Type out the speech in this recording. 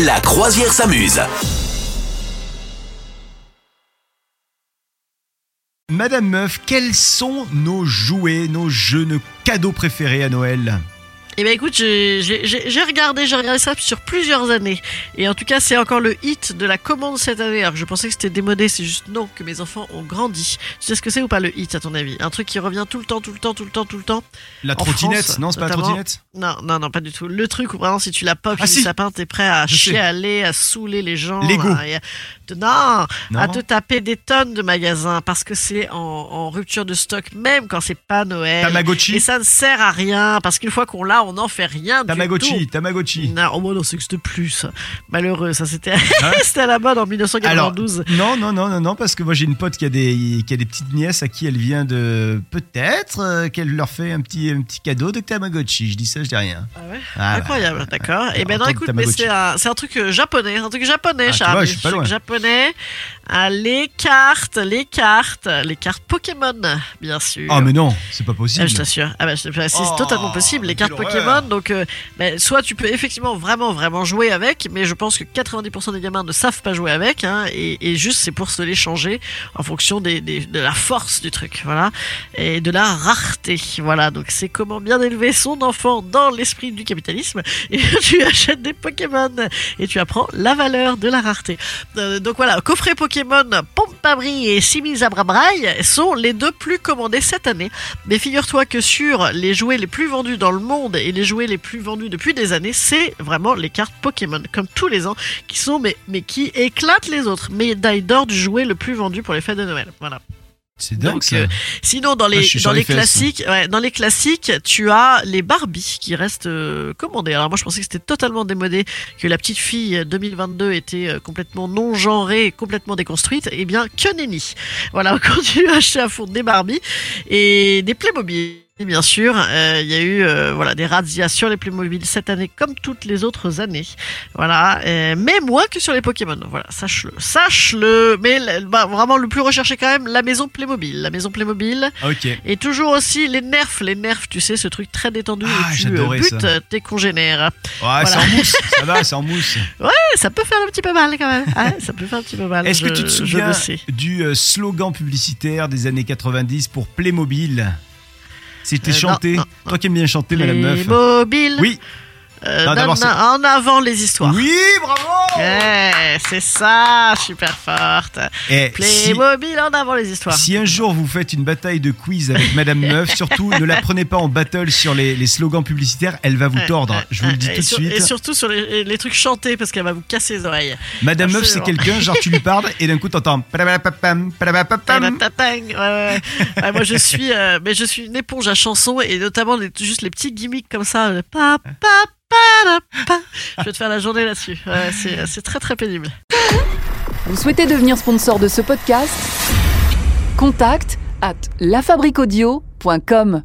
La croisière s'amuse. Madame Meuf, quels sont nos jouets, nos jeux, nos cadeaux préférés à Noël? Eh ben écoute, j'ai regardé, j'ai regardé ça sur plusieurs années. Et en tout cas, c'est encore le hit de la commande cette année. Alors que je pensais que c'était démodé, c'est juste non, que mes enfants ont grandi. Tu sais ce que c'est ou pas le hit à ton avis? Un truc qui revient tout le temps, tout le temps, tout le temps, tout le temps? La trottinette? Non, c'est pas la trottinette? Non, non, non, pas du tout. Le truc où vraiment, si tu la pop Ah, du si. sapin, t'es prêt à Je sais. chialer, à saouler les gens. À te- non, Non à te taper des tonnes de magasins parce que c'est en, en rupture de stock, même quand c'est pas Noël. Tamagotchi Et ça ne sert à rien parce qu'une fois qu'on l'a, on n'en fait rien du Tamagotchi, tout. Tamagotchi. Non, oh, moi, non, c'est que c'était plus. ça. Malheureux, ça c'était Hein à la mode en Alors, 1992. non, non, non, non, non, parce que moi j'ai une pote qui a des, qui a des petites nièces à qui elle vient de peut-être euh, qu'elle leur fait un petit, un petit cadeau de Tamagotchi. Je dis ça, je dis rien. Ah ouais? Ah, Incroyable, d'accord. Et ben non, Entendre écoute, mais c'est un, c'est un truc euh, japonais, un truc japonais, Ah, Charles. vois, je suis pas loin. Japonais. Ah, les cartes, les cartes, les cartes Pokémon, bien sûr. Oh, mais non, c'est pas Ah, possible. je t'assure. Ah bah, c'est c'est Oh, totalement possible. Les cartes horreur. Pokémon, donc, euh, ben, soit tu peux effectivement vraiment, vraiment jouer avec, mais je pense que 90% des gamins ne savent pas jouer avec, hein, et, et juste c'est pour se les changer en fonction des, des- de la force du truc, voilà, et de la rareté, voilà. Donc c'est comment bien élever son enfant dans l'esprit du capitalisme, et tu achètes des Pokémon et tu apprends la valeur de la rareté. Euh, donc voilà, coffret Pokémon, Pompabri et Simizabrabraille sont les deux plus commandés cette année. Mais figure-toi que sur les jouets les plus vendus dans le monde et les jouets les plus vendus depuis des années, c'est vraiment les cartes Pokémon, comme tous les ans, qui sont mais, mais qui éclatent les autres. Médaille d'or du jouet le plus vendu pour les fêtes de Noël. Voilà. C'est dingue Donc, ça. euh, Sinon, dans Ah, les, sur dans les classiques, ouais, dans les classiques, tu as les Barbie qui restent euh, commandées. Alors moi, je pensais que c'était totalement démodé, que la petite fille euh, 2022 était euh, complètement non genrée, complètement déconstruite. Eh bien, que nenni. Voilà, on continue à acheter à fond des Barbie et des Playmobil. Bien sûr, Euh, il y a eu euh, voilà des razzias sur les Playmobil cette année comme toutes les autres années. Voilà, euh, mais moins que sur les Pokémon. Voilà, sache-le, sache-le. Mais bah, vraiment le plus recherché quand même, la maison Playmobil. La maison Playmobil Ok. et toujours aussi les nerfs, les nerfs, tu sais, ce truc très détendu Ah, où tu butes ça. tes congénères. Ouais, c'est en mousse. Ça va, c'est en mousse. Ouais, ça peut faire un petit peu mal quand même. Ouais, ça peut faire un petit peu mal. Est-ce que tu te souviens du slogan publicitaire des années 90 pour Playmobil? C'était Euh, chanté. non, non, Toi qui aimes bien chanter, Madame Meuf. Oui. Euh, Non, d'abord, donne en avant les histoires. Oui, bravo c'est ça, super forte. Et si, Playmobil en avant les histoires. si un jour vous faites une bataille de quiz avec Madame Meuf, surtout ne la prenez pas en battle sur les, les slogans publicitaires, elle va vous tordre. Je vous le dis et tout de suite. Et surtout sur les, les trucs chantés parce qu'elle va vous casser les oreilles. Madame Meuf, c'est quelqu'un, genre tu lui parles et d'un coup t'entends. ouais, ouais. Moi je suis, euh, mais je suis une éponge à chansons et notamment les- juste les petits gimmicks comme ça. Je vais te faire la journée là-dessus. C'est très très pénible. Vous souhaitez devenir sponsor de ce podcast? Contact à lafabriquaudio.com.